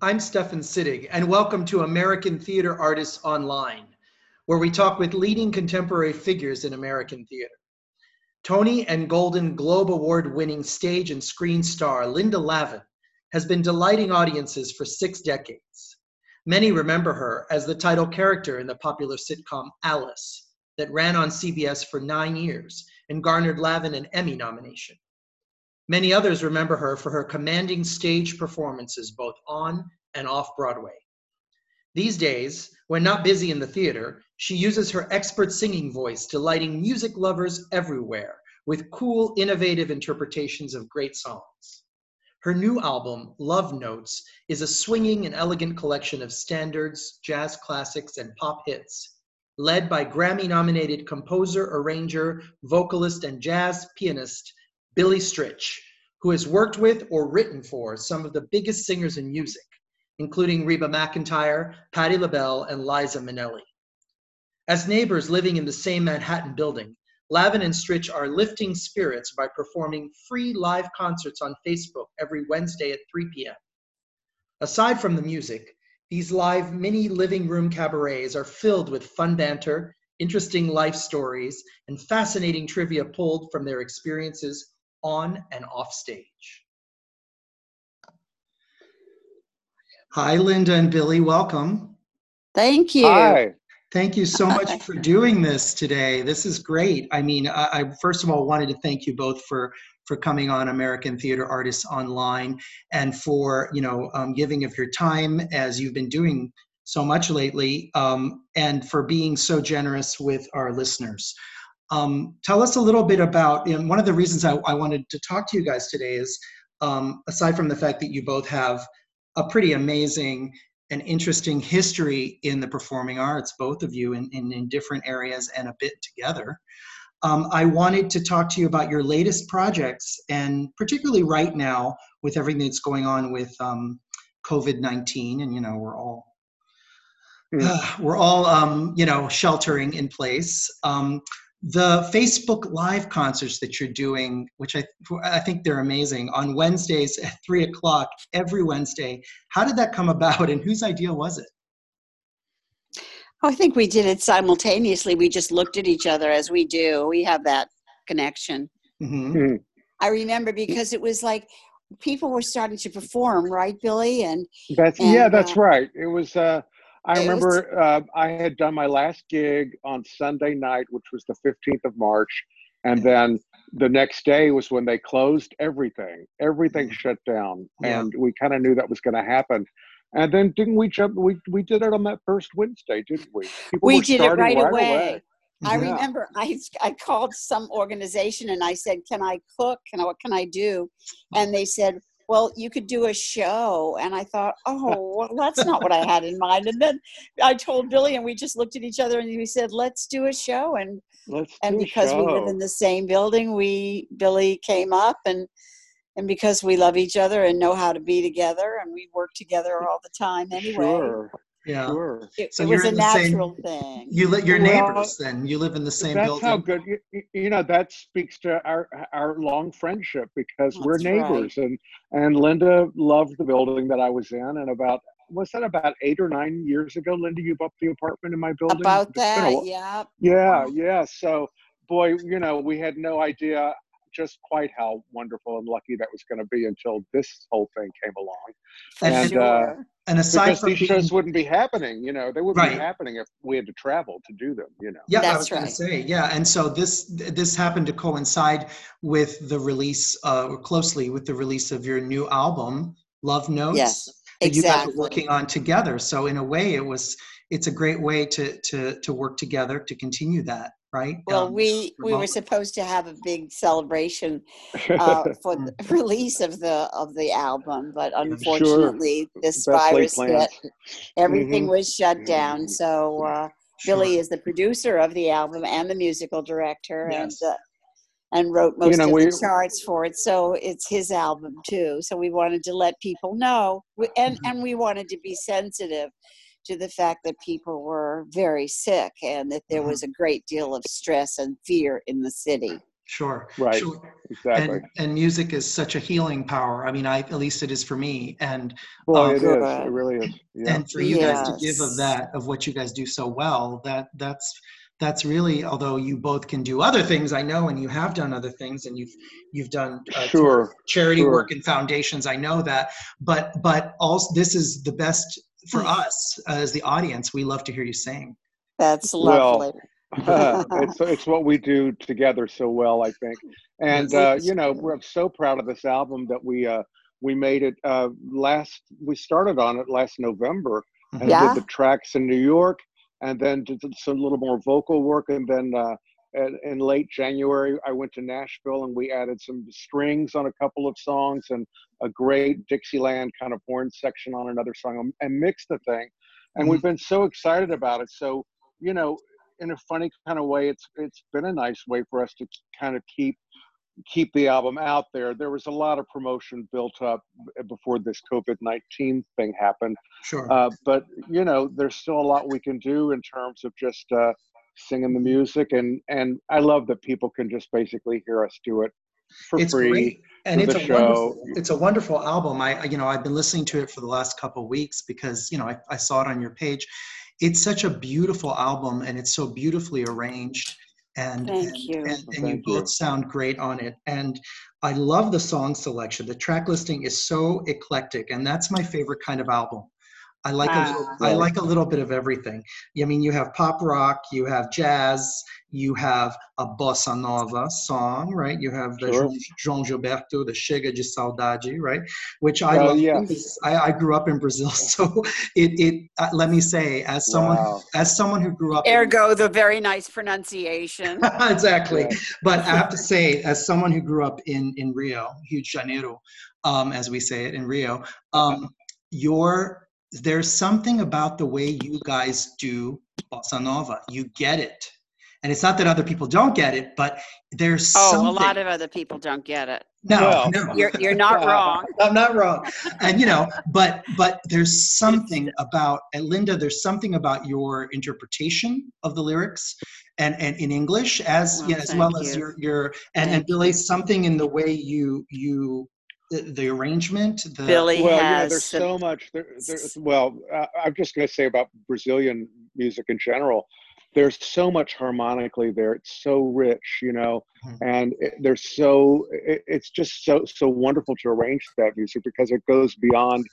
I'm Stefan Sittig, and welcome to American Theater Artists Online, where we talk with leading contemporary figures in American theater. Tony and Golden Globe Award winning stage and screen star Linda Lavin has been delighting audiences for six decades. Many remember her as the title character in the popular sitcom Alice that ran on CBS for nine years and garnered Lavin an Emmy nomination. Many others remember her for her commanding stage performances both on and off Broadway. These days, when not busy in the theater, she uses her expert singing voice, delighting music lovers everywhere with cool, innovative interpretations of great songs. Her new album, Love Notes, is a swinging and elegant collection of standards, jazz classics, and pop hits, led by Grammy nominated composer, arranger, vocalist, and jazz pianist Billy Stritch, who has worked with or written for some of the biggest singers in music, including Reba McEntire, Patti LaBelle, and Liza Minnelli. As neighbors living in the same Manhattan building, Lavin and Stritch are lifting spirits by performing free live concerts on Facebook every Wednesday at 3 p.m. Aside from the music, these live mini living room cabarets are filled with fun banter, interesting life stories, and fascinating trivia pulled from their experiences on and off stage. Hi, Linda and Billy, welcome. Thank you. Hi. Thank you so much for doing this today. This is great. I mean, I, I, first of all wanted to thank you both for for coming on American Theater Artists Online and for you know um, giving of your time as you've been doing so much lately, um, and for being so generous with our listeners. Um, tell us a little bit about. And one of the reasons I, I wanted to talk to you guys today is, um, aside from the fact that you both have a pretty amazing and interesting history in the performing arts, both of you, in, in, in different areas and a bit together. Um, I wanted to talk to you about your latest projects, and particularly right now with everything that's going on with um, COVID nineteen, and you know we're all uh, we're all um, you know sheltering in place. Um, the Facebook Live concerts that you're doing, which I, I think they're amazing, on Wednesdays at three o'clock every Wednesday. How did that come about, and whose idea was it? Oh, I think we did it simultaneously. We just looked at each other as we do. We have that connection. Mm-hmm. I remember because it was like people were starting to perform, right, Billy? And that's and, yeah, that's uh, right. It was. uh I remember uh, I had done my last gig on Sunday night, which was the 15th of March. And then the next day was when they closed everything. Everything shut down. Yeah. And we kind of knew that was going to happen. And then didn't we jump? We, we did it on that first Wednesday, didn't we? People we did it starting right, away. I Yeah. remember I, I called some organization and I said, Can I cook? Can I, what can I do? And they said, Well, you could do a show. And I thought, Oh, well, that's not what I had in mind. And then I told Billy, and we just looked at each other and we said, Let's do a show. And Let's and because we live in the same building, we Billy came up and and because we love each other and know how to be together and we work together all the time anyway. Sure, Yeah. sure. It, So it you're was a in the same- thing. You li- your Well, neighbors then. You live in the same That's building. how good you, you- you know. That speaks to our our long friendship because we're That's right. neighbors, and and Linda loved the building that I was in, and about was that about eight or nine years ago, Linda, you bought the apartment in my building. About It's been a that, wh- yeah. Yeah, yeah. So, boy, you know, we had no idea just quite how wonderful and lucky that was going to be until this whole thing came along. And- And, sure. uh, And aside because from these being, shows wouldn't be happening, you know, they wouldn't Right. be happening if we had to travel to do them, you know. yeah, I That's was going right. to say yeah. And so this this happened to coincide with the release, uh, or closely with the release of your new album, Love Notes. Yes, that you guys exactly. are working on together. So in a way, it was it's a great way to to to work together to continue that, right? Well, Um, we we were supposed to have a big celebration uh, for the release of the of the album, but unfortunately, this Best virus hit. Everything Mhm. was shut down. So uh, Sure. Billy is the producer of the album and the musical director, Yes. and uh, and wrote most know, of we- the charts for it. So it's his album too. So we wanted to let people know, we- and Mhm. and we wanted to be sensitive to the fact that people were very sick and that there Mhm. was a great deal of stress and fear in the city. Sure. Right. Sure. Exactly. And, and music is such a healing power. I mean, I at least it is for me. And Boy, um, it is. Good. It really is. Yeah. and for you guys to give of that of what you guys do so well that that's that's really although you both can do other things i know and you have done other things and you've you've done uh, Sure. charity sure. work and foundations i know that but but also this is the best for us as the audience we love to hear you sing That's lovely. Well, lovely. it's it's what we do together so well, I think. And uh, you know, we're so proud of this album that we uh, we made it uh, last. We started on it last November and Yeah. did the tracks in New York, and then did some little more vocal work, and then. In in late January, I went to Nashville and we added some strings on a couple of songs and a great Dixieland kind of horn section on another song and mixed the thing. And we've been so excited about it. So, you know, in a funny kind of way, it's it's been a nice way for us to kind of keep keep the album out there. There was a lot of promotion built up before this COVID nineteen thing happened, sure uh, but you know, there's still a lot we can do in terms of just uh, singing the music, and and I love that people can just basically hear us do it for it's free. great and it's a show. wonderful it's a wonderful album i I- you know i've been listening to it for the last couple of weeks because you know I, I saw it on your page it's such a beautiful album and it's so beautifully arranged and Thank and, you. and, and you Thank you. both sound great on it and i love the song selection the track listing is so eclectic and that's my favorite kind of album i like a little, i like a little bit of everything i mean you have pop rock you have jazz you have a bossa nova song right you have the Sure. joão gilberto the chega de saudade right which i Oh, love yeah. I, I grew up in brazil so it, it uh, let me say as someone Wow. as someone who grew up in- Ergo, the very nice pronunciation. exactly. Yeah. But I have to say, as someone who grew up in in Rio, Rio de Janeiro, um, as we say it in Rio, um, your there's something about the way you guys do bossa nova. You get it, and it's not that other people don't get it, but there's Oh, something. a lot of other people don't get it. no, Well, no. You're you're not wrong. I'm not wrong. And you know, but but there's something about and Linda, there's something about your interpretation of the lyrics and, and in English as Well, yeah, as thank well as your your and, and Thank Billy, something in the way you you the, the arrangement, the Billy well, you know, has there's so much. There, there's, well, uh, I'm just going to say about Brazilian music in general. There's so much harmonically there. It's so rich, you know, Mhm. and it, there's so it, it's just so so wonderful to arrange that music because it goes beyond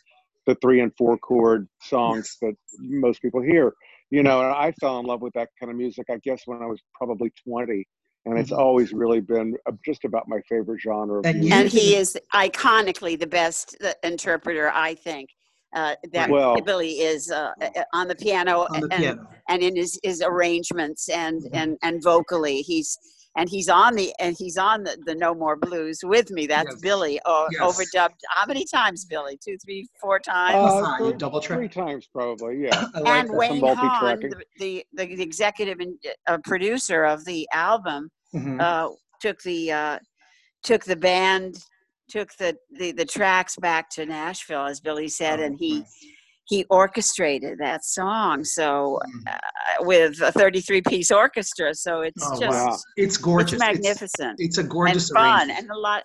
the three and four chord songs that most people hear. You know, and I fell in love with that kind of music. I guess when I was probably 20, and it's Mhm. always really been uh, just about my favorite genre. Of And music. and he is iconically the best uh, interpreter, I think. Uh, that Well- Billy is uh, uh, on the piano on the and, piano. and in his, his arrangements and, Mhm. and and vocally he's and he's on the and he's on the, the No More Blues with me. That's Yes. Billy. Oh, Yes. overdubbed. How many times, Billy? Two, three, four times. Uh, Fine, three- double track. three times probably, yeah. I like and that. Wayne Haun, multi-tracking. the, the the executive and uh, producer of the album, Mhm. uh, took the uh, took the band, took the, the the tracks back to Nashville, as Billy said, Oh, and he nice. He orchestrated that song. So Mhm. uh, with a 33 piece orchestra, so it's Oh, just wow. It's gorgeous. it's magnificent It's, a and gorgeous fun, and a lot.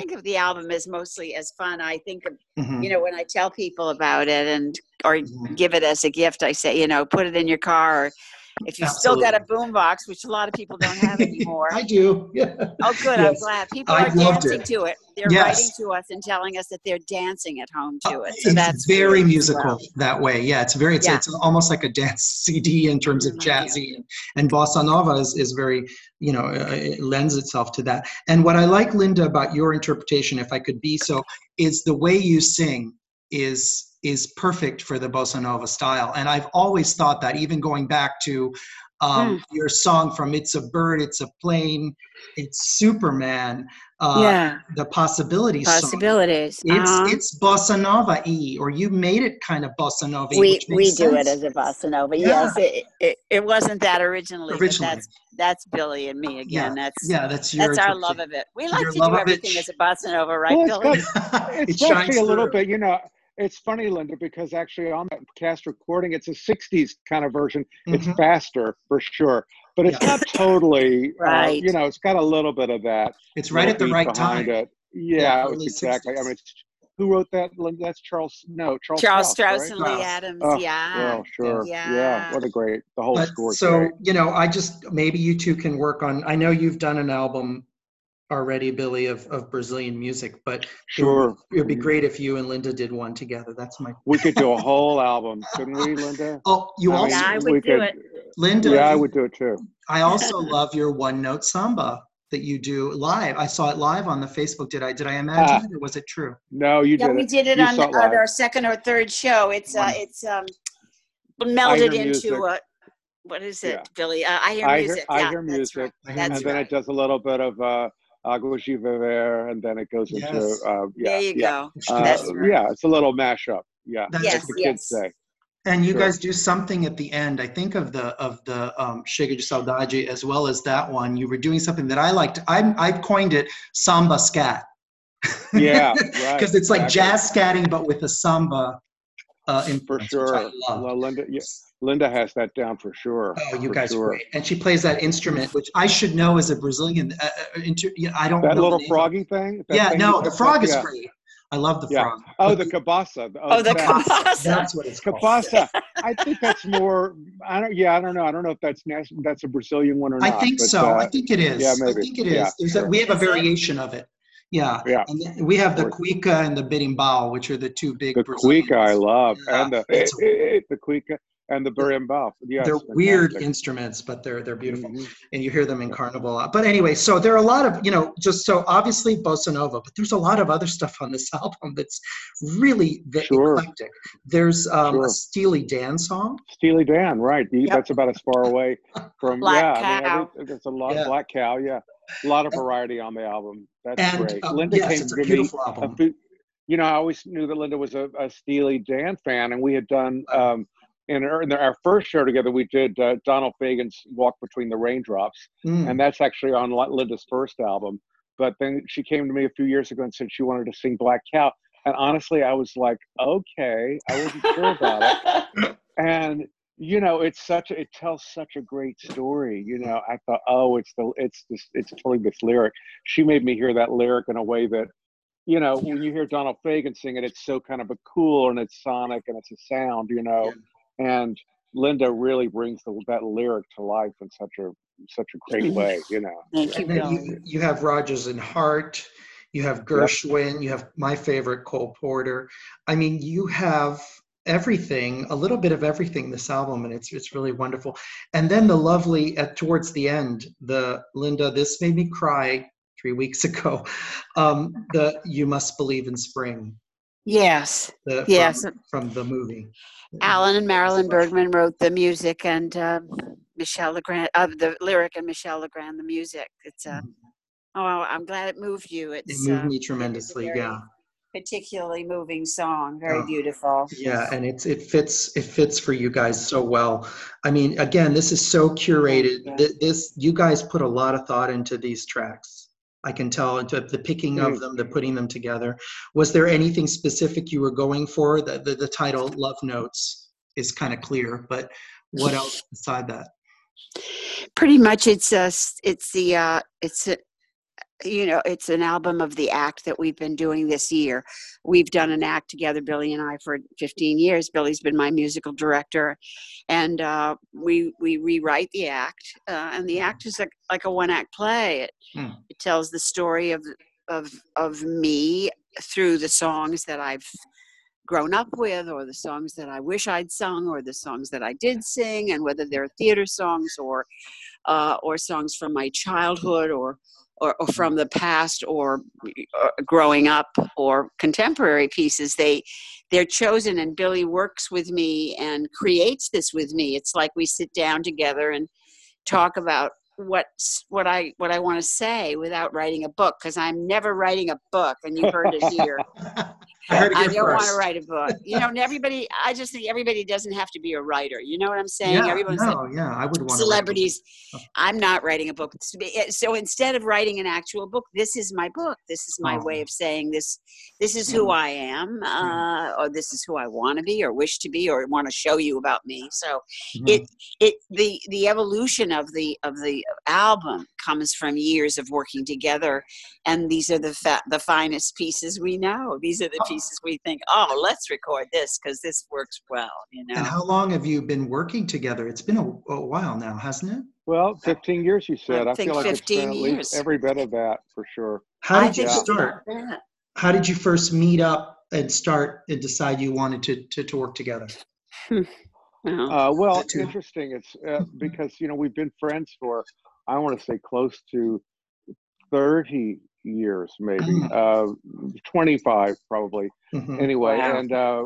I think of the album as mostly as fun. I think of Mhm. you know when I tell people about it and or Mhm. give it as a gift, I say you know put it in your car. Or if you've still got a boombox, which a lot of people don't have anymore. I do. Yeah. Oh, good. I'm glad people I are dancing it. to it. They're Yes. writing to us and telling us that they're dancing at home to it. So it's that's very musical well. that way. Yeah, it's very. It's, Yeah. it's almost like a dance CD in terms of Mm, jazzy, and, and bossa nova is, is very, you know, uh, it lends itself to that. And what I like, Linda, about your interpretation, if I could be so, is the way you sing is is perfect for the bossa nova style. And I've always thought that, even going back to um, Hmm. your song from "It's a Bird, It's a Plane," it's Superman. Uh, yeah, the possibilities song. possibilities. It's Uh-huh. it's bossa nova e, or you made it kind of bossa nova. we we do it as a bossa nova. Yeah. Yes, it, it, it wasn't that originally, Originally. that's that's Billy and me again. That's yeah, that's your that's our love of it. We like your to do of it everything as a bossa nova, right, Well, it's Billy? got- it it's shines actually a little through. bit, you know, it's funny, Linda, because actually on that cast recording, it's a 60s kind of version. It's Mhm. faster for sure. but it's Yeah. not totally uh, Right. you know it's got a little bit of that It's right at the right time. it. yeah, early it's exactly i mean it's, who wrote that Linda? that's charles no charles, Charles Strouse, Strouse right? and Lee Adams. Oh, yeah. well sure yeah. Yeah. what a great the whole But score so you know, I just maybe you two can work on. I know you've done an album already, Billy, of, of Brazilian music, but sure it would be great if you and Linda did one together. That's my. we could do a whole album couldn't we linda Oh, you I also, mean, Yeah, I would we do could- it. Linda. yeah i would do it too I also love your one note samba that you do live. I saw it live on the Facebook. Did I? Did I imagine Ah. it, or was it true? no you Yeah, did we it did it You on, saw it on our second or third show. It's uh, it's um, melded Hear into Music. a what is it, Yeah. Billy? Uh, I hear I hear- music. I yeah, hear that's music, right. I hear That's and then right. it does a little bit of uh Agua de Viver, and then it goes into Yes. uh, yeah, there you yeah. go. Uh, right. yeah, it's a little mashup. Yeah, That's Yes, the great. kids yes. say. And you Sure. guys do something at the end. I think of the of the um, Chega de Saudade as well as that one. You were doing something that I liked. I I've coined it samba scat. Yeah, right. because it's like exactly. jazz scatting but with a samba uh, for sure. I love. Well, Linda, yeah, Linda has that down for sure. Oh, you for guys are sure. great. And she plays that instrument, which I should know as a Brazilian. Uh, uh, inter, I don't That know little the name. froggy thing. that Yeah, thing no, the frog up? is yeah. great. I love the Yeah. frog. Oh, But the cabasa. Oh, the that- cabasa. That's what it's called. cabasa. I think that's more. I don't. Yeah, I don't know. I don't know if that's nas- that's a Brazilian one or not. I think but, so. uh, I think it is. yeah, I maybe. think it is. Yeah, There's a, we have a variation of it. Yeah. Yeah. And then we have the cuica and the berimbau, which are the two big the Brazilian cuica I love, Yeah, and the it's- the cuica and the berimbau. Yes, they're weird fantastic. instruments, but they're they're beautiful. Mhm. and you hear them in carnival. But anyway, so there are a lot of, you know, just so obviously bossa nova, but there's a lot of other stuff on this album that's really ve- Sure. eclectic. There's um, Sure. a Steely Dan song. Steely Dan, right? Yep. That's about as far away from Black yeah. I mean, every, there's a lot Yeah. Black Cow, yeah, a lot of variety on the album. That's And great. uh, Linda yes, came it's a to me. beautiful a album. few- you know, I always knew that Linda was a, a Steely Dan fan, and we had done um, in, our, in our first show together. We did uh, Donald Fagen's "Walk Between the Raindrops," Mm. and that's actually on Linda's first album. But then she came to me a few years ago and said she wanted to sing Black Cow, and honestly, I was like, okay, I wasn't sure about it and you know it's such a, it tells such a great story you know i thought oh it's the it's this it's totally this lyric she made me hear that lyric in a way that you know when you hear donald fagen sing it it's so kind of a cool and it's sonic and it's a sound you know and linda really brings the, that lyric to life in such a such a great way you know Thank you, And then Bill. you, you have Rodgers and Hart, you have Gershwin, you have my favorite Cole Porter. I mean, you have everything, a little bit of everything this album, and it's it's really wonderful. And then the lovely at towards the end, the Linda, this made me cry three weeks ago. Um, the You Must Believe in Spring. Yes. The, Yes. From, from the movie. Alan and Marilyn Bergman wrote the music, and um, Michel Legrand, uh, the lyric, and Michel Legrand the music. It's uh, oh, I'm glad it moved you. It It's moved uh, me tremendously. very Yeah. particularly moving song. Very Oh. beautiful. Yeah, and it's it fits it fits for you guys so well. I mean, again, this is so curated. Yeah. Th- This you guys put a lot of thought into these tracks. I can tell the picking of Mm. them, the putting them together. Was there anything specific you were going for? The the, the title "Love Notes" is kind of clear, but what else beside that? Pretty much, it's a, s- it's the, uh, it's a, you know, it's an album of the act that we've been doing this year. We've done an act together, Billy and I, for 15 years. Billy's been my musical director, and uh, we we rewrite the act, uh, and the act is like, like a one act play. It, Hmm. it tells the story of of of me through the songs that I've grown up with or the songs that I wish I'd sung or the songs that I did sing and whether they're theater songs or uh, or songs from my childhood or or, or from the past or, uh growing up or contemporary pieces they they're chosen and Billy works with me and creates this with me. It's like we sit down together and talk about what what I what I want to say without writing a book because I'm never writing a book and you heard it here I I don't want to write a book. You know, and everybody. I just think everybody doesn't have to be a writer. You know what I'm saying? Yeah, Everyone's no, yeah, I would want celebrities. I'm not writing a book. So instead of writing an actual book, this is my book. This is my Oh. way of saying this. This is who I am, uh, or this is who I want to be, or wish to be, or want to show you about me. So Mm-hmm. it it the the evolution of the of the album comes from years of working together, and these are the fa- the finest pieces we know. These are the Oh. Pieces we think, oh, let's record this because this works well. You know. And how long have you been working together? It's been a, a while now, hasn't it? Well, 15 years, you said. I, think feel like it's 15 been at least years. every bit of that for sure. How I did you start? How did you first meet up and start and decide you wanted to, to, to work together? Well, Uh, well, That interesting. It's uh, because you know we've been friends for I want to say close to 30 years, maybe Mm. uh, 25 probably. Mhm. Anyway, Wow. and uh,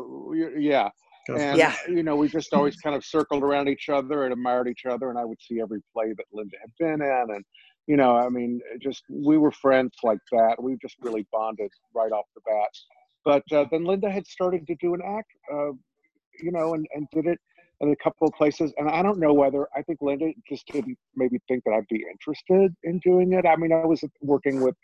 yeah, Go for it. and Yeah. you know we just always kind of circled around each other and admired each other, and I would see every play that Linda had been in, and you know, I mean, just we were friends like that. We just really bonded right off the bat. But uh, then Linda had started to do an act, uh, you know, and, and did it in a couple of places. And I don't know whether I think Linda just didn't maybe think that I'd be interested in doing it. I mean, I was working with,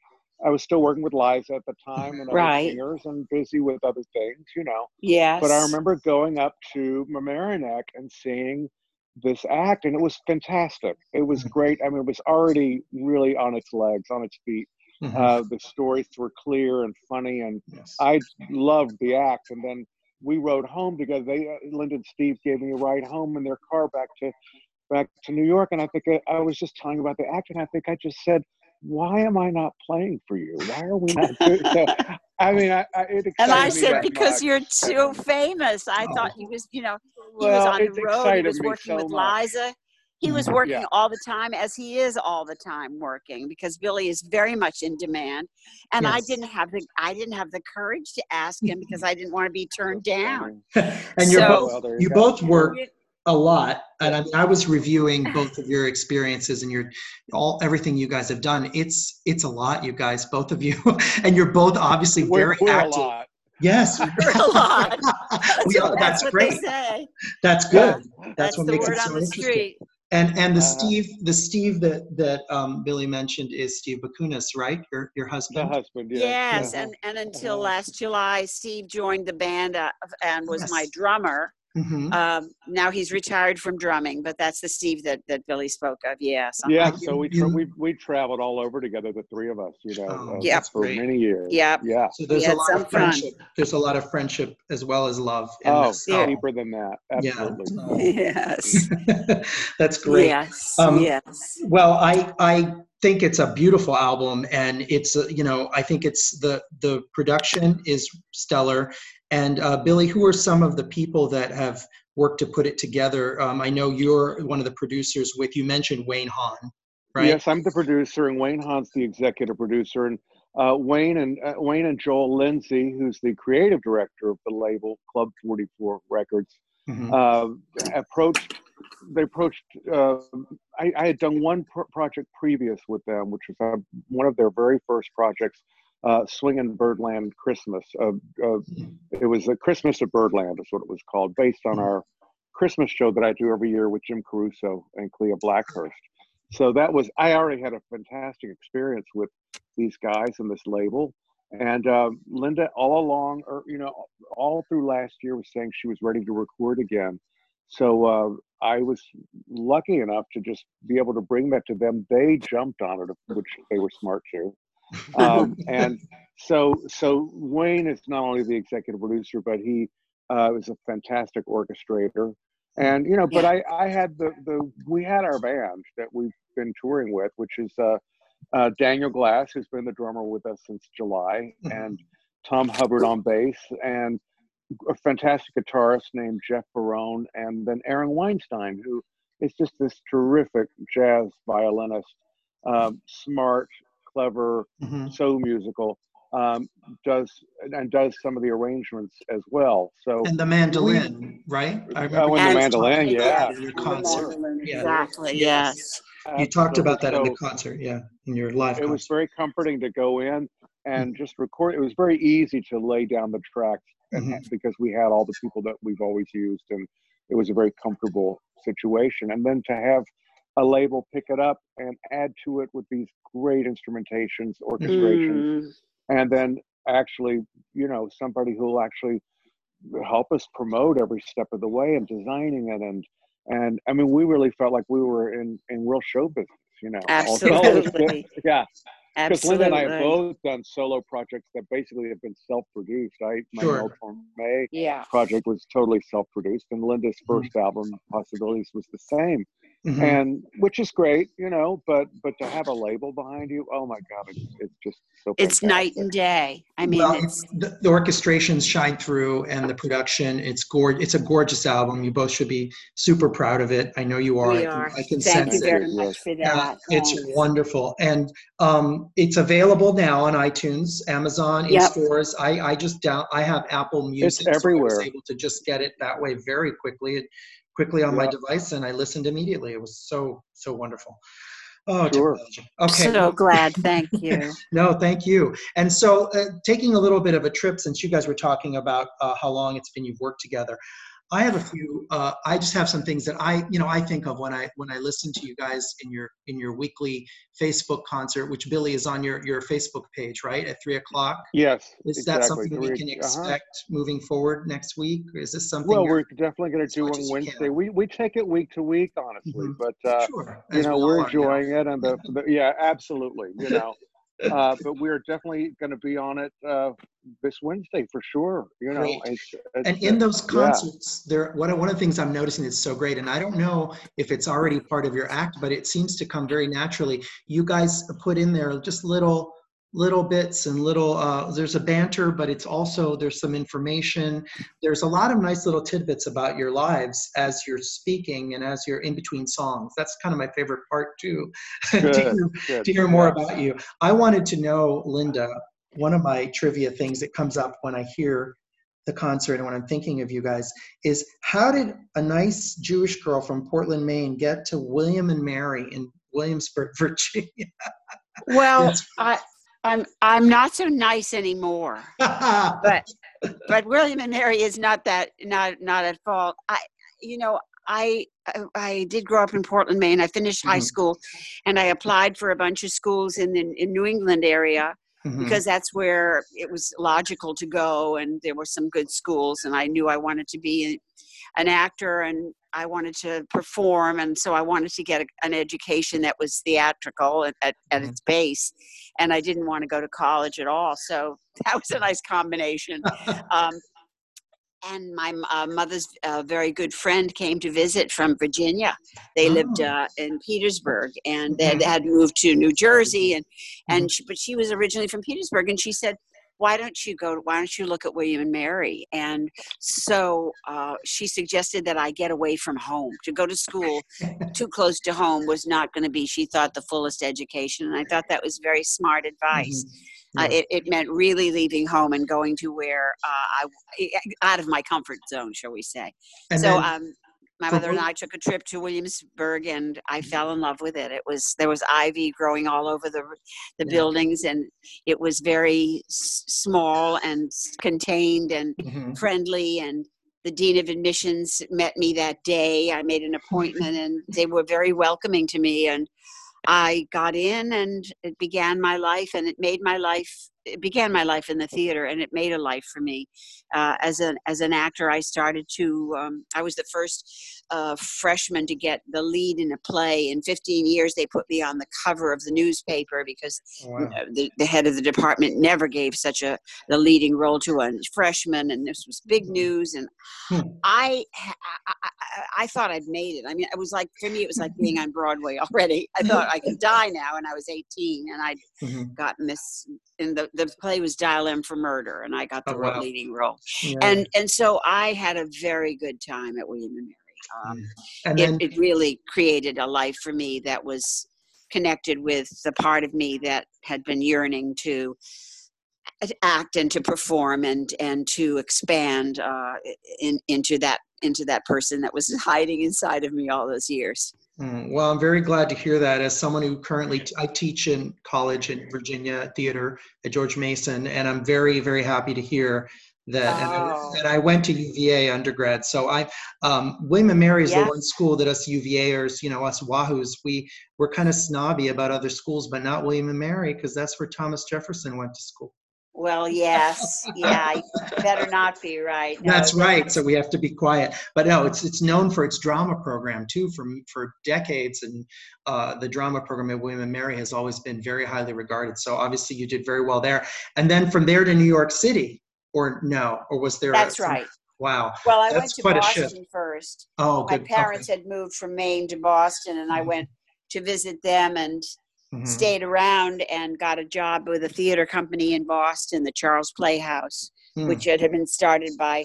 I was still working with Liza at the time and other Right. singers and busy with other things, you know. yes. But I remember going up to Mamaroneck and seeing this act, and it was fantastic. It was Mhm. great. I mean, it was already really on its legs, on its feet. Mhm. Uh, the stories were clear and funny, and Yes. I loved the act. And then we rode home together. They, uh, Linda and Steve, gave me a ride home in their car back to back to New York. And I think I, I was just telling about the act, and I think I just said, "Why am I not playing for you? Why are we not?" doing so, I mean, I, I, it and I excited me said because much. you're too famous. I Oh. thought he was, you know, he was on the road. He was working so with much. Liza. He was Mhm. working Yeah. all the time, as he is all the time working, because Billy is very much in demand. And I didn't have the I didn't have the courage to ask him because I didn't want to be turned down. and you're So- both, Well, there you both work You- a lot and I, mean, I was reviewing both of your experiences and your all everything you guys have done it's it's a lot you guys both of you and you're both obviously We're, very we're a active lot. yes We're a lot. We are- that's what great they say. that's good That's, that's, what the makes word it so on the interesting street. and and the Uh, steve the steve that that um, billy mentioned is steve bakunas right your your husband The husband husband, yes. Yes, uh-huh. and, and until Uh-huh. last July, Steve joined the band uh, and was my drummer. Mhm. Um, now he's retired from drumming, but that's the Steve that, that Billy spoke of. Yes. Yeah, so we tra- we we traveled all over together, the three of us, you know, Oh, uh, Yep. for great. many years. Yep. Yeah. so there's a lot some of fun. friendship there's a lot of friendship as well as love in Oh, this Yeah. deeper than that. Absolutely. Oh. Yes. That's great. Yes. Um, yes. Well, I I think it's a beautiful album, and it's uh, you know I think it's the the production is stellar. And uh, Billy, who are some of the people that have worked to put it together? Um, I know you're one of the producers. With you mentioned Wayne Haun, right? Yes, I'm the producer, and Wayne Haun's the executive producer, and uh, Wayne and uh, Wayne and Joel Lindsey, who's the creative director of the label Club 44 Records, Mhm. uh, approached. They approached. Uh, I, I had done one pro- project previous with them, which was uh, one of their very first projects, uh, Swingin' Birdland Christmas. Uh, uh, it was a Christmas at Birdland, is what it was called, based on Mhm. our Christmas show that I do every year with Jim Caruso and Klea Blackhurst. So that was I already had a fantastic experience with these guys and this label. And uh, Linda, all along, or you know, all through last year, was saying she was ready to record again. So uh, I was lucky enough to just be able to bring that to them. They jumped on it, which they were smart too. Um, and so, so Wayne is not only the executive producer, but he uh, is a fantastic orchestrator. And you know, but I, I had the the we had our band that we've been touring with, which is uh, uh, Daniel Glass, who's been the drummer with us since July, Mhm. and Tom Hubbard on bass, and a fantastic guitarist named Jeff Barone, and then Aaron Weinstein, who is just this terrific jazz violinist, um, smart, clever, Mhm. so musical. Um, does and does some of the arrangements as well. So And the mandolin, right? I Oh, and the mandolin, yeah. in your concert. mandolin, Yeah. Exactly. Yes. Yes. You talked about that in the concert, yeah, in your live It was very comforting to go in and just record. It was very easy to lay down the tracks and, Mhm. because we had all the people that we've always used, and it was a very comfortable situation. And then to have a label pick it up and add to it with these great instrumentations, orchestrations, Mm. and then actually, you know, somebody who will actually help us promote every step of the way and designing it and and I mean, we really felt like we were in in real show business, you know. all- all Absolutely. yeah, because Linda and I have both done solo projects that basically have been self-produced. I my Sure. Mel May Yeah. project was totally self-produced, and Linda's Mhm. 1st album, Possibilities, was the same, Mhm. and which is great, you know. But but to have a label behind you, oh my God, it's, it's just so. It's night and day. I mean, well, it's the, the orchestrations shine through and the production it's gorgeous it's a gorgeous album you both should be super proud of it i know you are we I can, are. I can Thank sense you it very Yes. much for Uh, that. it's wonderful and um, it's available now on itunes amazon in Yep. stores i i just down i have apple music so i everywhere. was able to just get it that way very quickly quickly on my device and i listened immediately it was so so wonderful oh Sure. technology. okay So glad. Thank you. no, thank you. And so, uh, taking a little bit of a trip, since you guys were talking about uh, how long it's been you've worked together, I have a few. Uh, I just have some things that I, you know, I think of when I when I listen to you guys in your in your weekly Facebook concert, which Billy is on your your Facebook page, right, at three o'clock. Yes, Is that exactly. something we Three- can uh-huh. expect moving forward next week? Is this something? Well, we're definitely going to do on Wednesday. We we take it week to week, honestly, Mhm. but uh, sure, you know we we're are now. enjoying it, and the, the yeah, absolutely, you know. uh, but we're definitely going to be on it uh, this Wednesday for sure. You know, it's, it's, And in those yeah. concerts, there one of, one of the things I'm noticing that's so great, and I don't know if it's already part of your act, but it seems to come very naturally. You guys put in there just little little bits and little uh, there's a banter, but it's also there's some information. There's a lot of nice little tidbits about your lives as you're speaking and as you're in between songs. That's kind of my favorite part too. to, hear, to hear more yeah. about you. I wanted to know, Linda, one of my trivia things that comes up when I hear the concert and when I'm thinking of you guys is how did a nice Jewish girl from Portland, Maine get to William and Mary in Williamsburg, Virginia? Well, Yes. I, I'm I'm not so nice anymore. But but William and Mary is not that not not at fault. I you know I I- I did grow up in Portland, Maine. I finished high Mhm. school, and I applied for a bunch of schools in the in New England area Mhm. because that's where it was logical to go, and there were some good schools, and I knew I wanted to be an actor and I wanted to perform, and so I wanted to get a, an education that was theatrical at, at, at Mhm. its base, and I didn't want to go to college at all. So that was a nice combination. Um, and my uh, mother's uh, very good friend came to visit from Virginia. They lived Oh. uh, in Petersburg, and they had, Mhm. had moved to New Jersey, and Mm-hmm. and she, but she was originally from Petersburg, and she said, "Why don't you go? Why don't you look at William and Mary?" And so uh, she suggested that I get away from home. To go to school too close to home was not going to be, she thought, the fullest education, and I thought that was very smart advice. Mhm. Uh, it, it meant really leaving home and going to where uh, I out of my comfort zone, shall we say? And so then- um, my mother and mm-hmm. I took a trip to Williamsburg, and I mm-hmm. fell in love with it. It was there was ivy growing all over the the Yeah. buildings, and it was very s- small and contained and Mhm. friendly and the dean of admissions met me that day i made an mm-hmm. appointment and they were very welcoming to me and i got in and it began my life and it made my life it began my life in the theater and it made a life for me uh, as an as an actor i started to um, i was the first uh, freshman to get the lead in a play in 15 years they put me on the cover of the newspaper because Wow. uh, the, the head of the department never gave such a the leading role to a freshman and this was big news and Hmm. I, I, I I thought I'd made it. I mean, it was like for me, it was like being on Broadway already. I thought I could die now, and I was 18, and I'd Mhm. gotten this. in the the play was Dial M for Murder, and I got the Oh, wow. leading role. Yeah. And and so I had a very good time at William and Mary. Um, and it, then it really created a life for me that was connected with the part of me that had been yearning to act and to perform and and to expand uh, in, into that into that person that was hiding inside of me all those years. Mm, well, I'm very glad to hear that. As someone who currently I teach in college in Virginia theater at George Mason, and I'm very very happy to hear that. And, I, Oh. and I went to UVA undergrad, so I um, William and Mary is Yeah. the one school that us UVAers, you know, us Wahoos, we we're kind of snobby about other schools, but not William and Mary because that's where Thomas Jefferson went to school. Well, yes, yeah, better not be right. No, That's right. So we have to be quiet. But no, it's it's known for its drama program too. For for decades, and uh, the drama program at William and Mary has always been very highly regarded. So obviously, you did very well there. And then from there to New York City, or no, or was there? That's some- right. Wow. Well, I went to Boston first. Oh, My good. parents had moved from Maine to Boston, and I Mhm. went to visit them and Mhm. stayed around and got a job with a theater company in Boston, the Charles Playhouse, Hmm. which had been started by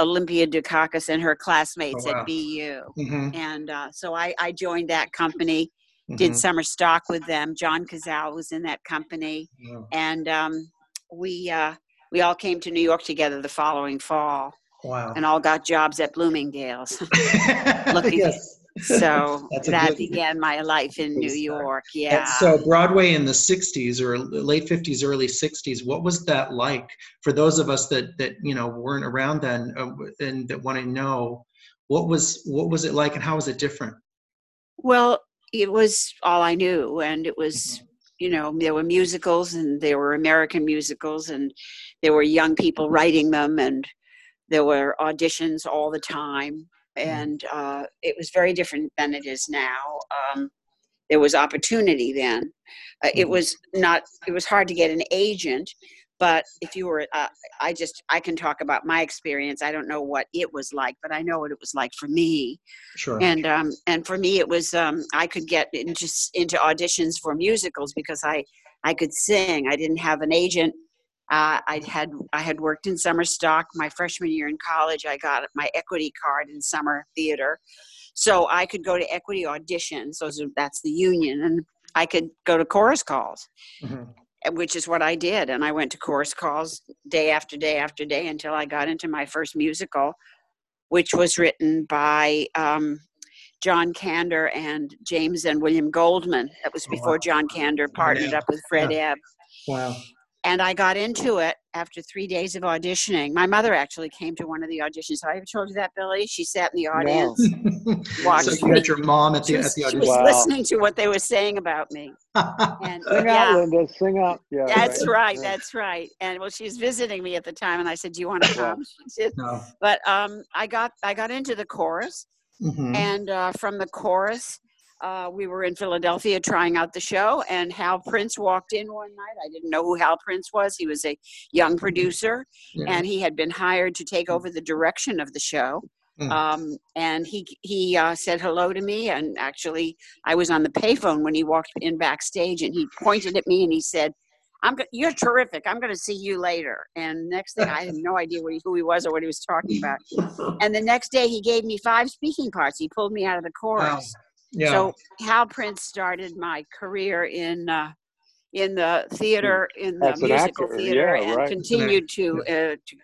Olympia Dukakis and her classmates Oh, wow. at BU. Mhm. And uh, so I, I joined that company, did Mhm. summer stock with them. John Cazale was in that company, Yeah. and um, we uh, we all came to New York together the following fall, Wow. and all got jobs at Bloomingdale's. looking- yes. So that began my life in New. York. And Yeah. so Broadway in the 60s or late 50s, early 60s, what was that like for those of us that that you know weren't around then uh, and that want to know what was what was it like and how was it different? Well, it was all I knew, and it was, Mm-hmm. you know, there were musicals, and there were American musicals, and there were young people writing them, and there were auditions all the time. And uh, it was very different than it is now. Um, there was opportunity then. Uh, it Mhm. was not. It was hard to get an agent, but if you were, uh, I just I can talk about my experience. I don't know what it was like, but I know what it was like for me Sure. and um, and for me it was um, I could get into into auditions for musicals because I I could sing. I didn't have an agent. Uh, I had I had worked in summer stock my freshman year in college. I got my equity card in summer theater, so I could go to equity auditions. Those are, that's the union, and I could go to chorus calls Mhm. uh, which is what I did. And I went to chorus calls day after day after day until I got into my first musical, which was written by um, John Kander and James and William Goldman. That was Oh, wow. before John Kander partnered Yeah. up with Fred Ebb. Wow. And I got into it after three days of auditioning. My mother actually came to one of the auditions. Have I ever told you that, Billy? She sat in the audience. Watch so you had your mom at the was, at the audition. she was Wow. listening to what they were saying about me. And Sing yeah. out, Linda. Sing out. Yeah. That's right. Yeah. That's right. And well, she was visiting me at the time, and I said, "Do you want to come?" She said, no. but um, I got I got into the chorus, Mhm. and uh, from the chorus, uh, we were in Philadelphia trying out the show, and Hal Prince walked in one night. I didn't know who Hal Prince was. He was a young producer, Yeah. and he had been hired to take over the direction of the show. Mm. Um, and he he uh, said hello to me, and actually, I was on the payphone when he walked in backstage, and he pointed at me and he said, "I'm go- you're terrific. I'm going to see you later." And next thing, I had no idea what he, who he was or what he was talking about. And the next day, he gave me five speaking parts. He pulled me out of the chorus. Yeah. So Hal Prince started my career in uh, in the theater, in the As musical actor, theater, yeah, and right. continued to uh, to,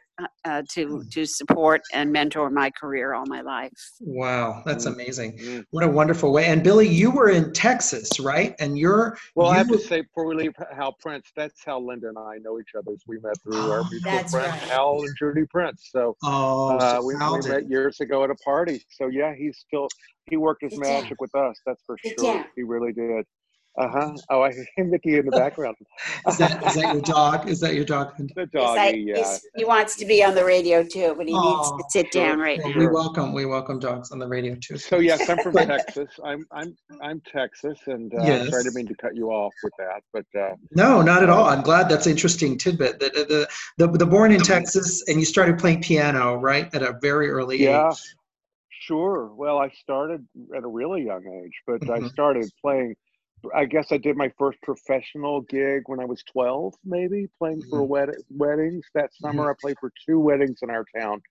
uh, to to support and mentor my career all my life. wow, that's Mm. amazing. Mm. What a wonderful way. And Billy, you were in Texas, right? And you're Well, I you have to say before we leave Hal Prince, that's how Linda and I know each other. is We met through our Oh, mutual friend right. Hal and Judy Prince. So Oh, uh, so we, we met years ago at a party. So yeah, he's still he worked his magic with us. That's for sure. He really did. Uh huh. Oh, I hear Mickey in the background. Is that is that your dog? Is that your dog? the Yes, I- doggy? Yeah. he wants to be on the radio too, but he needs to sit sure. down right Well, now. we welcome we welcome dogs on the radio too. So yes, I'm from Texas. I'm I'm I'm Texas, and uh, I'm sorry to mean to cut you off with that, but uh, No, not at all. I'm glad that's an interesting tidbit. The, the the the born in Texas and you started playing piano right at a very early yeah, age. sure. Well, I started at a really young age, but I Mhm. started playing. I guess I did my first professional gig when I was 12, maybe playing for Mm-hmm. wed- weddings. That summer, I played for two weddings in our town,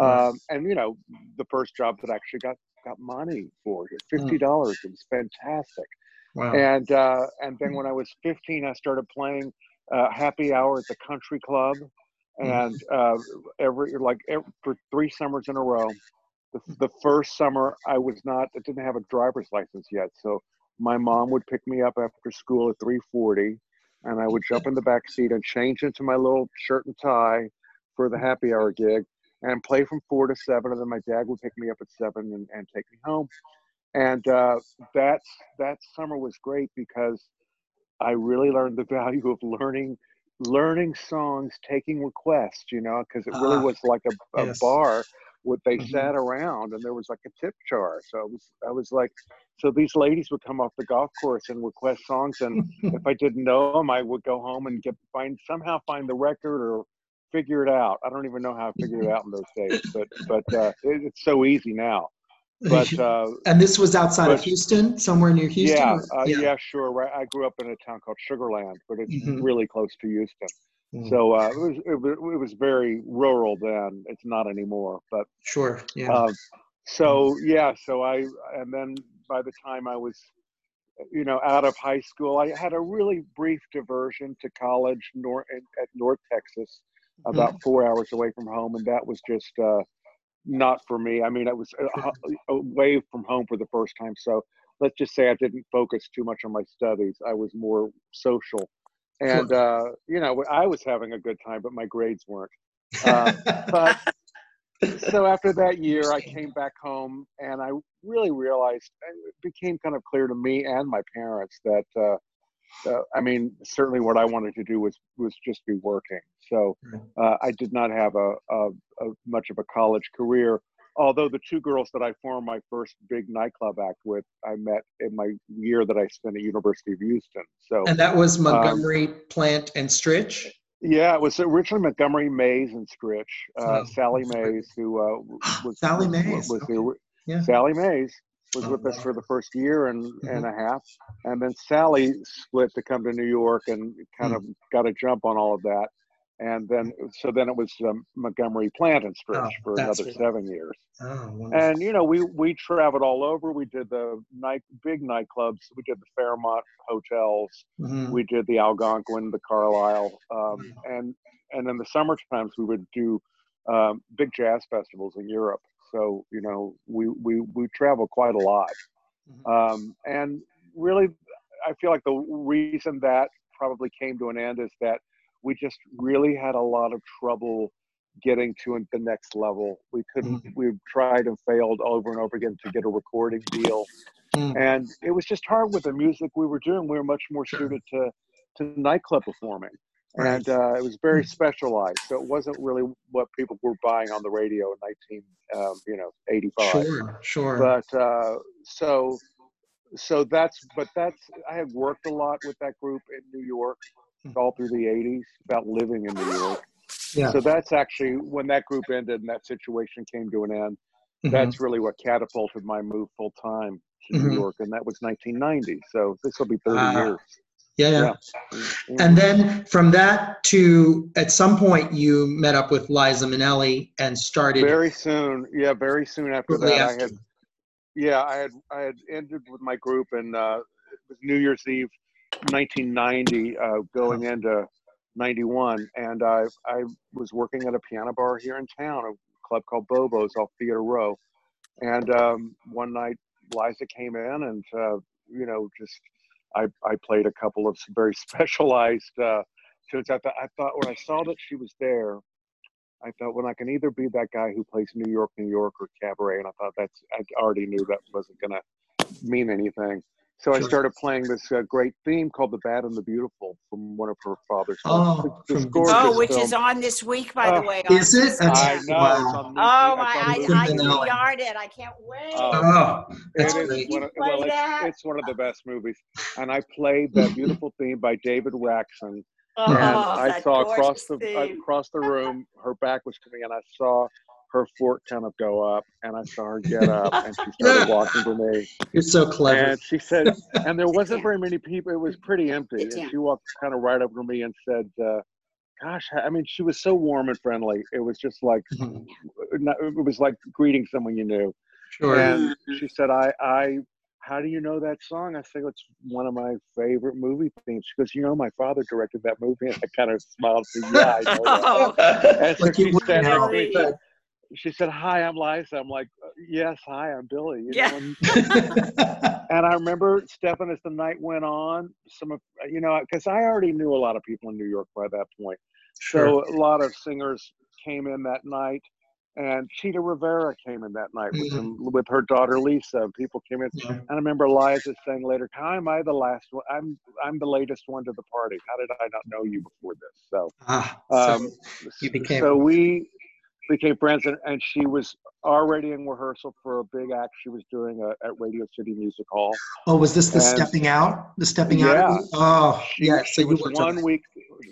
um, and you know, the first job that I actually got got money for Mm. fifty dollars. It was fantastic. Wow. and uh, and then when I was 15, I started playing uh, happy hour at the country club, and uh, every like every, for three summers in a row, the, the first summer I was not, I didn't have a driver's license yet. So my mom would pick me up after school at 3:40, and I would jump in the back seat and change into my little shirt and tie for the happy hour gig and play from four to seven, and then my dad would pick me up at seven and, and take me home. And uh, that that summer was great because I really learned the value of learning learning songs, taking requests. You know, because it really Ah, was like a, a yes. bar. What they Mhm. sat around, and there was like a tip jar. So it was, I was like, so these ladies would come off the golf course and request songs, and if I didn't know them, I would go home and get find somehow find the record or figure it out. I don't even know how I figured it out in those days, but but uh, it, it's so easy now. But uh, and this was outside of Houston, somewhere near Houston. yeah, uh, yeah, sure. Right. I grew up in a town called Sugarland, but it's Mhm. really close to Houston. Mm, So uh, it was it, was it was very rural then. It's not anymore, but sure. Yeah. um, so yeah, so I and then by the time I was, you know, out of high school, I had a really brief diversion to college nor- at North Texas, about four hours away from home, and that was just uh, not for me. I mean, I was uh, away from home for the first time, so let's just say I didn't focus too much on my studies. I was more social, and uh, you know, I was having a good time, but my grades weren't. Uh, but so after that year, I came back home and I really realized it became kind of clear to me and my parents that, uh, uh, I mean, certainly what I wanted to do was was just be working. So uh, I did not have a, a, a much of a college career. Although the two girls that I formed my first big nightclub act with, I met in my year that I spent at University of Houston. So and that was um, Montgomery, Plant, and Stritch. yeah, it was originally Montgomery Mayes and Stritch. Uh, Oh, Sally. Mayes, who uh, was Sally Mayes, was the okay. ori- Yeah. Sally Mayes was Oh, with us for the first year and, and Mm-hmm. a half, and then Sally split to come to New York and kind Mm. of got a jump on all of that, and then so then it was um, Montgomery Plant and Stritch Oh, for another seven years. Oh. And you know, we we traveled all over. We did the night big nightclubs. We did the Fairmont hotels Mhm. we did the Algonquin, the Carlyle, um, and and in the summer times we would do um, big jazz festivals in Europe. So you know we we we travel quite a lot, Mhm. um, and really I feel like the reason that probably came to an end is that we just really had a lot of trouble getting to the next level. We couldn't. Mhm. We tried and failed over and over again to get a recording deal Mm. and it was just hard with the music we were doing. We were much more Sure. suited to to nightclub performing, Right. and uh, it was very Mm. specialized. So it wasn't really what people were buying on the radio in nineteen, um, you know, eighty five. Sure, sure. But uh, so so that's but that's I had worked a lot with that group in New York Mm. All through the '80s about living in New York. yeah. So that's actually when that group ended and that situation came to an end Mhm. that's really what catapulted my move full time to Mhm. New York, and that was 1990. So this will be 30 Ah, years. yeah, yeah. Yeah. And then from that to at some point you met up with Liza Minnelli and started very soon, yeah, very soon after that, after. I had, yeah, I had, I had ended with my group, and uh, it was New Year's Eve, 1990, uh, going into 91, and I, I was working at a piano bar here in town, a club called Bobo's off Theater Row, and um, one night Liza came in, and uh, you know, just I, I played a couple of very specialized uh, tunes. I thought, I thought when I saw that she was there, I thought, well, I can either be that guy who plays New York, New York, or cabaret, and I thought that's I already knew that wasn't gonna mean anything. So I started playing this uh, great theme called "The Bad and the Beautiful" from one of her father's. Oh, films. The- the from score of Vincent- Oh, which film- is on this week, by the Oh, way. is it? I know. Wow. It's on Oh, I my, thought I, Lucy- I Minnelli. DVR'd it. I can't wait. Oh, Oh, that's It is great. one of, Play well, it's, it's one of the best movies, and I played that beautiful theme by David Raksin, oh, and I saw across the uh, theme. across the room, her back was to me, and I saw her fork kind of go up, and I saw her get up, and she started walking to me, You're so clever. and she said, and there wasn't very many people; it was pretty empty, and she walked kind of right up to me and said. Uh, Gosh, I mean, she was so warm and friendly. It was just like, Mhm. it was like greeting someone you knew. Sure. And she said, I, I, how do you know that song? I said, it's one of my favorite movie themes. She goes, you know, my father directed that movie. And I kind of smiled and said, yeah, I know that. Oh, And so Like she said, now. Really? "Hey," she said, "Hi, I'm Liza." I'm like, "Yes, hi, I'm Billy." You Yeah. know, and, and I remember Stefan as the night went on. Some of you know, because I already knew a lot of people in New York by that point. Sure. So a lot of singers came in that night, and Chita Rivera came in that night with, Mhm. some, with her daughter Lisa. People came in, Yeah. and I remember Liza saying later, "How am I the last one? I'm I'm the latest one to the party. How did I not know you before this?" So, Ah, um, so you became- so we became friends, and, and she was already in rehearsal for a big act she was doing uh, at Radio City Music Hall. oh, was this the and- stepping out? The stepping Yeah. out? Oh, She, yeah. she So you was one week.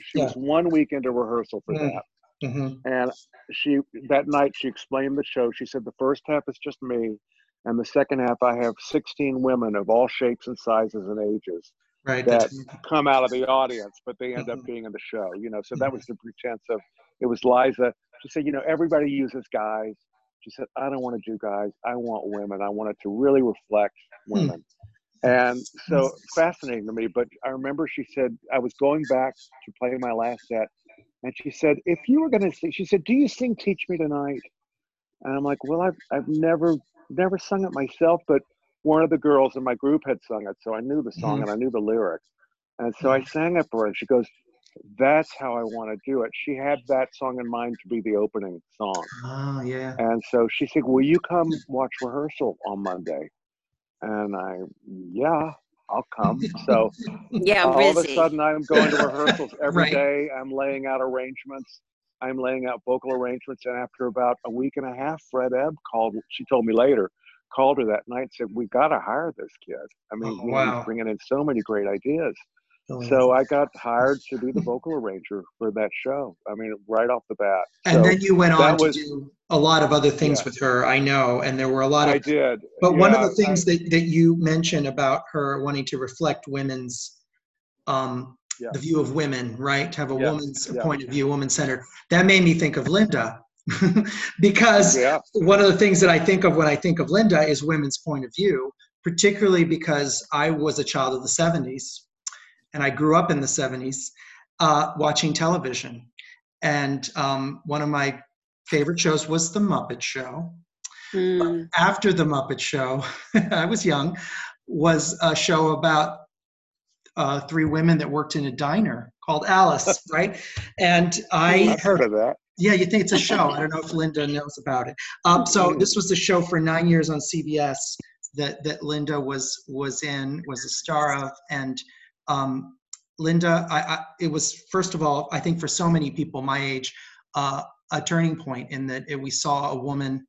She Yeah. was one week into rehearsal for Mm. that. Mhm. And she that night she explained the show. She said the first half is just me, and the second half I have 16 women of all shapes and sizes and ages Right. that come out of the audience, but they end up mm-hmm. being in the show. You know, so that was mm-hmm. the pretense of it was Liza. She said, you know, everybody uses guys. She said, I don't want to do guys. I want women. I want it to really reflect hmm. women. And so fascinating to me. But I remember she said I was going back to play my last set, and she said, if you were going to sing, she said, do you sing "Teach Me Tonight"? And I'm like, well, I've I've never never sung it myself, but one of the girls in my group had sung it, so I knew the song Mhm. and I knew the lyrics. and so I sang it for her. And she goes, that's how I want to do it. She had that song in mind to be the opening song. Oh, yeah. And so she said, Will you come watch rehearsal on Monday? And I, yeah, I'll come. So Yeah, all of a sudden, I'm going to rehearsals every Right. day. I'm laying out arrangements. I'm laying out vocal arrangements. And after about a week and a half, Fred Ebb called. She told me later, called her that night and said, We got to hire this kid. I mean, Oh, wow. he's bringing in so many great ideas. Oh, So I got hired to be the vocal arranger for that show. I mean, right off the bat. And so then you went on that to was- do a lot of other things Yeah. with her, I know, and there were a lot of. I did. But one of the things that, that you mentioned about her wanting to reflect women's, um, Yeah. the view of women, right? To have a Yeah, woman's yeah. point of view, woman centered. That made me think of Linda, because Yeah. one of the things that I think of when I think of Linda is women's point of view, particularly because I was a child of the 70s and I grew up in the 70s uh, watching television. And um, one of my favorite shows was The Muppet Show. Mm. After The Muppet Show, I was young, was a show about uh, three women that worked in a diner called Alice, right? And I I've heard of that. Yeah, you think it's a show. I don't know if Linda knows about it. Um, so this was the show for nine years on CBS that that Linda was was in, was a star of, and um, Linda, I, I, it was first of all, I think for so many people my age, uh, a turning point in that it, we saw a woman,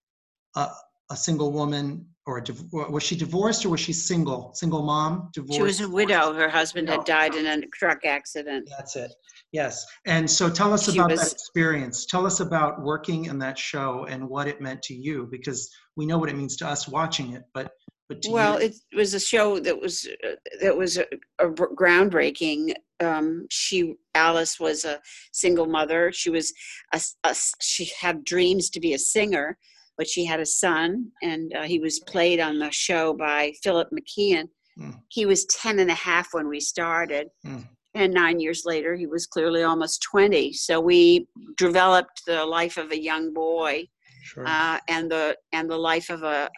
uh, a single woman, or was she divorced or was she single? Single mom, divorced. She was a widow. Her husband had died in a truck accident. That's it. Yes. And so tell us She about was- that experience. Tell us about working in that show and what it meant to you, because we know what it means to us watching it, but but Well, you, it was a show that was uh, that was a, a br- groundbreaking. Um, she Alice was a single mother. She was a she had dreams to be a singer, but she had a son, and uh, he was played on the show by Philip McKeon. Mm. He was 10 and a half when we started. Mm. And nine years later, he was clearly almost 20. So we developed the life of a young boy sure. uh, and the and the life of a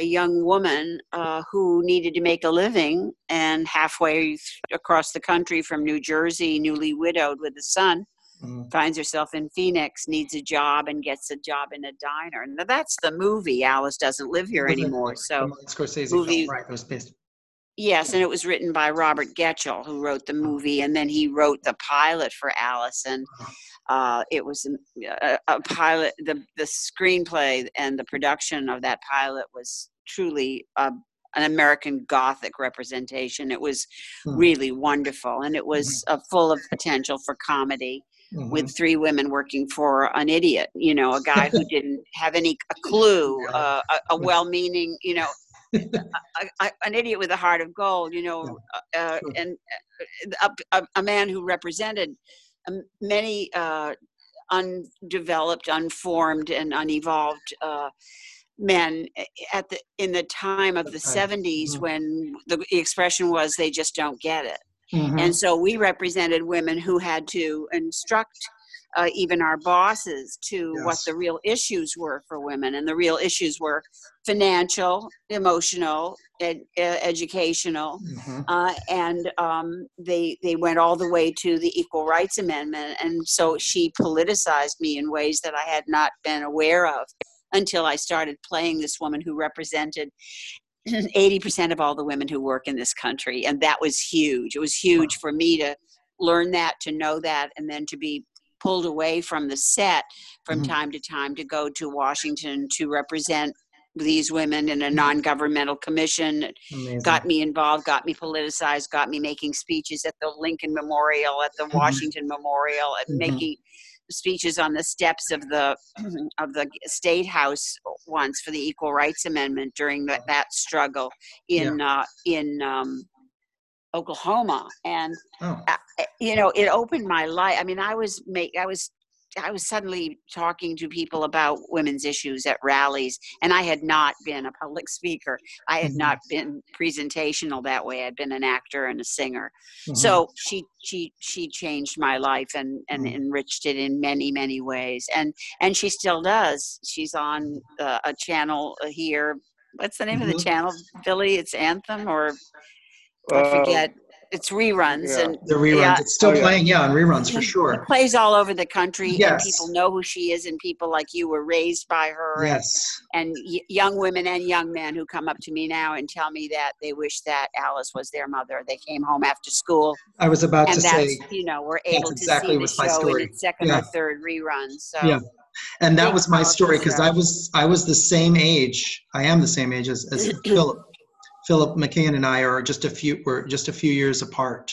a young woman uh, who needed to make a living and halfway across the country from New Jersey, newly widowed with a son, Mm. finds herself in Phoenix, needs a job, and gets a job in a diner. Now that's the movie. Alice doesn't live here anymore. So Scorsese movie- film, right? Was based. yes, and it was written by Robert Getchell, who wrote the movie, and then he wrote the pilot for Alice, and uh, it was a, a pilot. The the screenplay and the production of that pilot was truly uh, an American Gothic representation. It was Hmm. really wonderful, and it was uh, full of potential for comedy. Mhm. With three women working for an idiot, you know, a guy who didn't have any a clue, uh, a, a well-meaning, you know, a, a, an idiot with a heart of gold, you know, uh, Sure. and uh, a, a, a man who represented um, many uh, undeveloped, unformed, and unevolved uh, men at the in the time of the Right. 70s Mhm. when the expression was they just don't get it Mhm. and so we represented women who had to instruct uh, even our bosses to what the real issues were for women. And the real issues were financial, emotional, ed- educational. Mhm. Uh, and um, they they went all the way to the Equal Rights Amendment, and so she politicized me in ways that I had not been aware of until I started playing this woman who represented 80% of all the women who work in this country, and that was huge. It was huge for me to learn that, to know that, and then to be pulled away from the set from Mhm. time to time to go to Washington to represent these women in a non-governmental commission Amazing. got me involved, got me politicized, got me making speeches at the Lincoln Memorial, at the Mhm. Washington Memorial, and Mhm. making speeches on the steps of the of the state house once for the Equal Rights Amendment during that that struggle in uh, in um, Oklahoma, and Oh, uh, you know it opened my life. I mean, I was make I was. I was suddenly talking to people about women's issues at rallies, and I had not been a public speaker. I had Mhm. not been presentational that way. I'd been an actor and a singer. mhm. So she she she changed my life and and Mm. enriched it in many many ways. And and she still does. She's on uh, a channel here. What's the name of the channel, Billy? It's Anthem or I Uh, forget. It's reruns yeah. and the reruns. yeah. It's still Oh, playing, yeah, on reruns for it sure. plays all over the country and Yes. people know who she is and people like you were raised by her Yes. and y- young women and young men who come up to me now and tell me that they wish that alice was their mother they came home after school I was about and to that's say, you know we're that's able to exactly see the my show story. in its second Yeah. or third rerun so Yeah. and that was my story because I was I was the same age. I am the same age as, as Philip. Philip McKeon and I are just a few we're just a few years apart,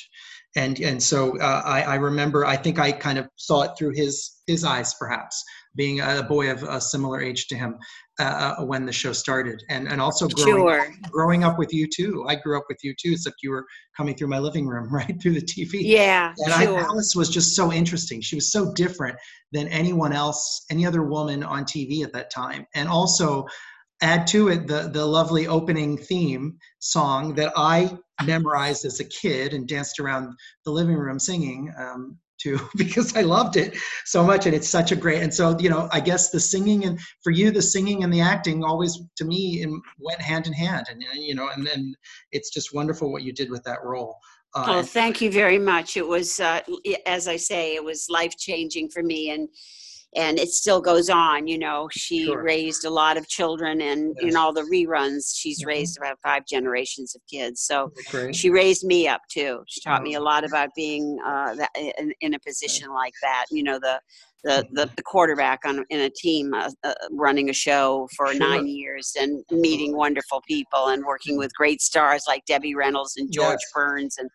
and and so uh, I, I remember I think I kind of saw it through his his eyes perhaps being a boy of a similar age to him uh, when the show started and and also growing sure growing up with you too. I grew up with you too, except you were coming through my living room right through the TV. yeah And I, Alice was just so interesting. She was so different than anyone else, any other woman on TV at that time. And also, add to it the the lovely opening theme song that I memorized as a kid and danced around the living room singing um, to because I loved it so much. And it's such a great. And so you know, I guess the singing and for you, the singing and the acting always to me in, went hand in hand. And you know, and then it's just wonderful what you did with that role. Uh, Oh, thank you very much. It was, uh, as I say, it was life changing for me, and and it still goes on. You know, she Sure. raised a lot of children, and Yes. in all the reruns, she's Mhm. raised about five generations of kids. So she raised me up too. She taught me Oh. a lot about being uh, that, in, in a position like that. You know, the the the, the quarterback on in a team uh, uh, running a show for Sure. nine years and meeting wonderful people and working with great stars like Debbie Reynolds and George Yes. Burns and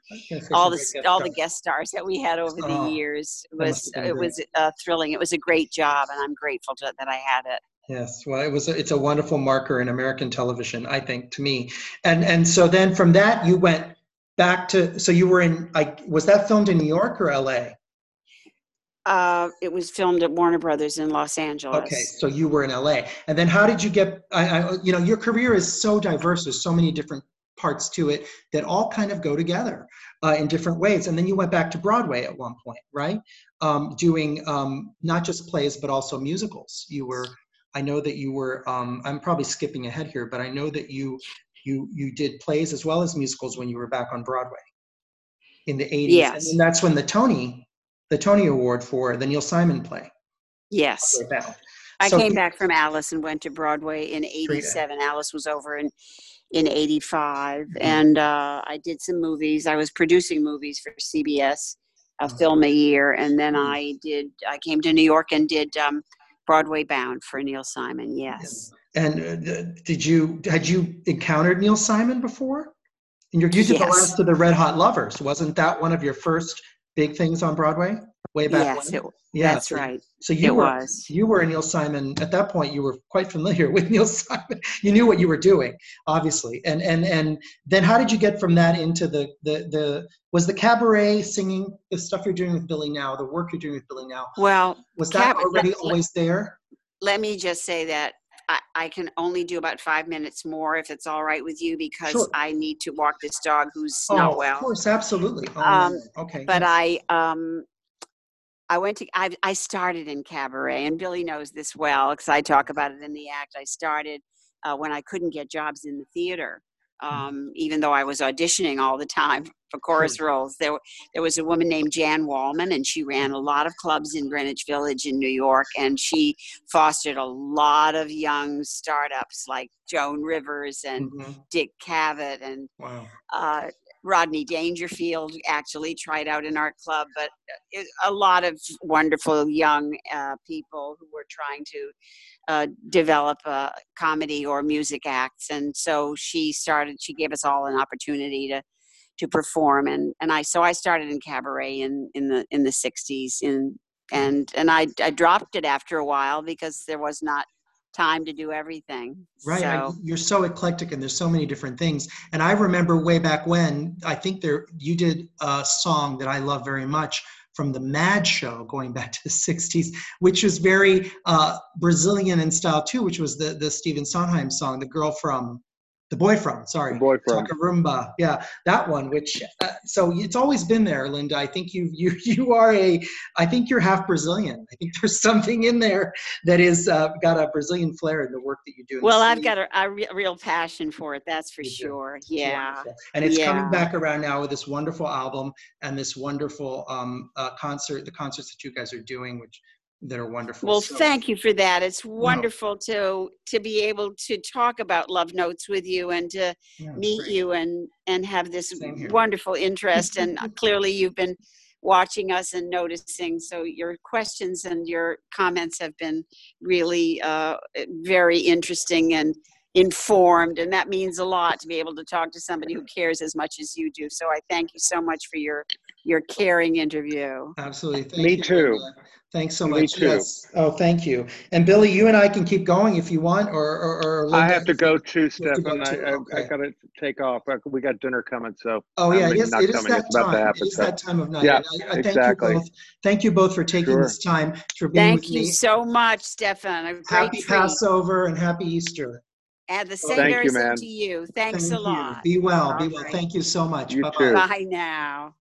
all the all the guest stars that we had over the Oh, years It was it was uh, thrilling. It was a great job, and I'm grateful to, that I had it. Yes, well, it was. A, it's a wonderful marker in American television, I think, to me. And and so then from that you went back to. So you were in. I was that filmed in New York or L.A. Uh, it was filmed at Warner Brothers in Los Angeles. Okay, so you were in LA, and then how did you get? I, I, you know, your career is so diverse. There's so many different parts to it that all kind of go together uh, in different ways. And then you went back to Broadway at one point, right? Um, doing um, not just plays but also musicals. You were. I know that you were. Um, I'm probably skipping ahead here, but I know that you you you did plays as well as musicals when you were back on Broadway in the 80s. Yes. and that's when the Tony the Tony Award for the Neil Simon play. Yes. I So- came back from Alice and went to Broadway in '87. Alice was over in in '85, Mhm. and uh, I did some movies. I was producing movies for CBS, a Mhm. film a year, and then Mhm. I did. I came to New York and did um, Broadway Bound for Neil Simon. Yes. And uh, did you had you encountered Neil Simon before? And you did the last of the Red Hot Lovers. Wasn't that one of your first big things on Broadway way back Yes, when? it, yeah, that's so, right. So you It were was. you were a Neil Simon at that point. You were quite familiar with Neil Simon. You knew what you were doing, obviously. And and and then how did you get from that into the the the was the cabaret singing the stuff you're doing with Billy now, the work you're doing with Billy now? Well, Was that Cab- already always there? let me just say that I, I can only do about five minutes more if it's all right with you because Sure. I need to walk this dog who's not oh, well. of course, absolutely. Oh, Um, okay. but. I um I went to I, I started in cabaret, and Billy knows this well because I talk about it in the act. I started uh, when I couldn't get jobs in the theater. Um, even though I was auditioning all the time for chorus roles. There, there was a woman named Jan Wallman, and she ran a lot of clubs in Greenwich Village in New York, and she fostered a lot of young startups like Joan Rivers and Mhm. Dick Cavett and Wow. uh, Rodney Dangerfield actually tried out in our club, but a lot of wonderful young uh, people who were trying to uh, develop a comedy or music acts. And so she started. She gave us all an opportunity to to perform, and and I so I started in cabaret in in the in the '60s, in and and I I dropped it after a while because there was not time to do everything. Right. I- So, you're so eclectic and there's so many different things. And I remember way back when, I think there you did a song that I love very much from the Mad Show going back to the 60s, which was very uh, Brazilian in style too, which was the, the Stephen Sondheim song, The Girl from, The Boy From, sorry. The boy from. Tacarembo. Yeah, that one. Which uh, so it's always been there, Linda. I think you you you are a. I think you're half Brazilian. I think there's something in there that is uh, got a Brazilian flair in the work that you do. well, I've got a, a re- real passion for it. That's for You sure. It's Yeah. wonderful. And it's coming back around now with this wonderful album and this wonderful um, uh, concert, the concerts that you guys are doing, which that are wonderful. Well, So- thank you for that. It's wonderful to to be able to talk about Love Notes with you and to Yeah, meet great. you and and have this wonderful interest. and clearly, you've been watching us and noticing. So your questions and your comments have been really uh, very interesting and informed, and that means a lot to be able to talk to somebody who cares as much as you do. So I thank you so much for your your caring interview. Absolutely. Thank Me you, too. Linda. Thanks so Me much. too. Yes. Oh, thank you. And Billy, you and I can keep going if you want, or or, or I Linda, have to go too, have to go Stefan. I, too, I, I okay. gotta take off. Uh, We got dinner coming, so. Oh I'm yeah, yes, not it is coming. that It's about to time. happen, It is so- that time of night. Yeah, And I, I thank exactly. you both. Thank you both for taking Sure. this time for being Thank with you me. so much, Stefan. A great Happy treat. Passover and happy Easter. And the same Thank very you, same man. to you. Thanks Thank a you. lot. Be well. Be All well. right. Thank you so much. You Bye bye. too. Bye now.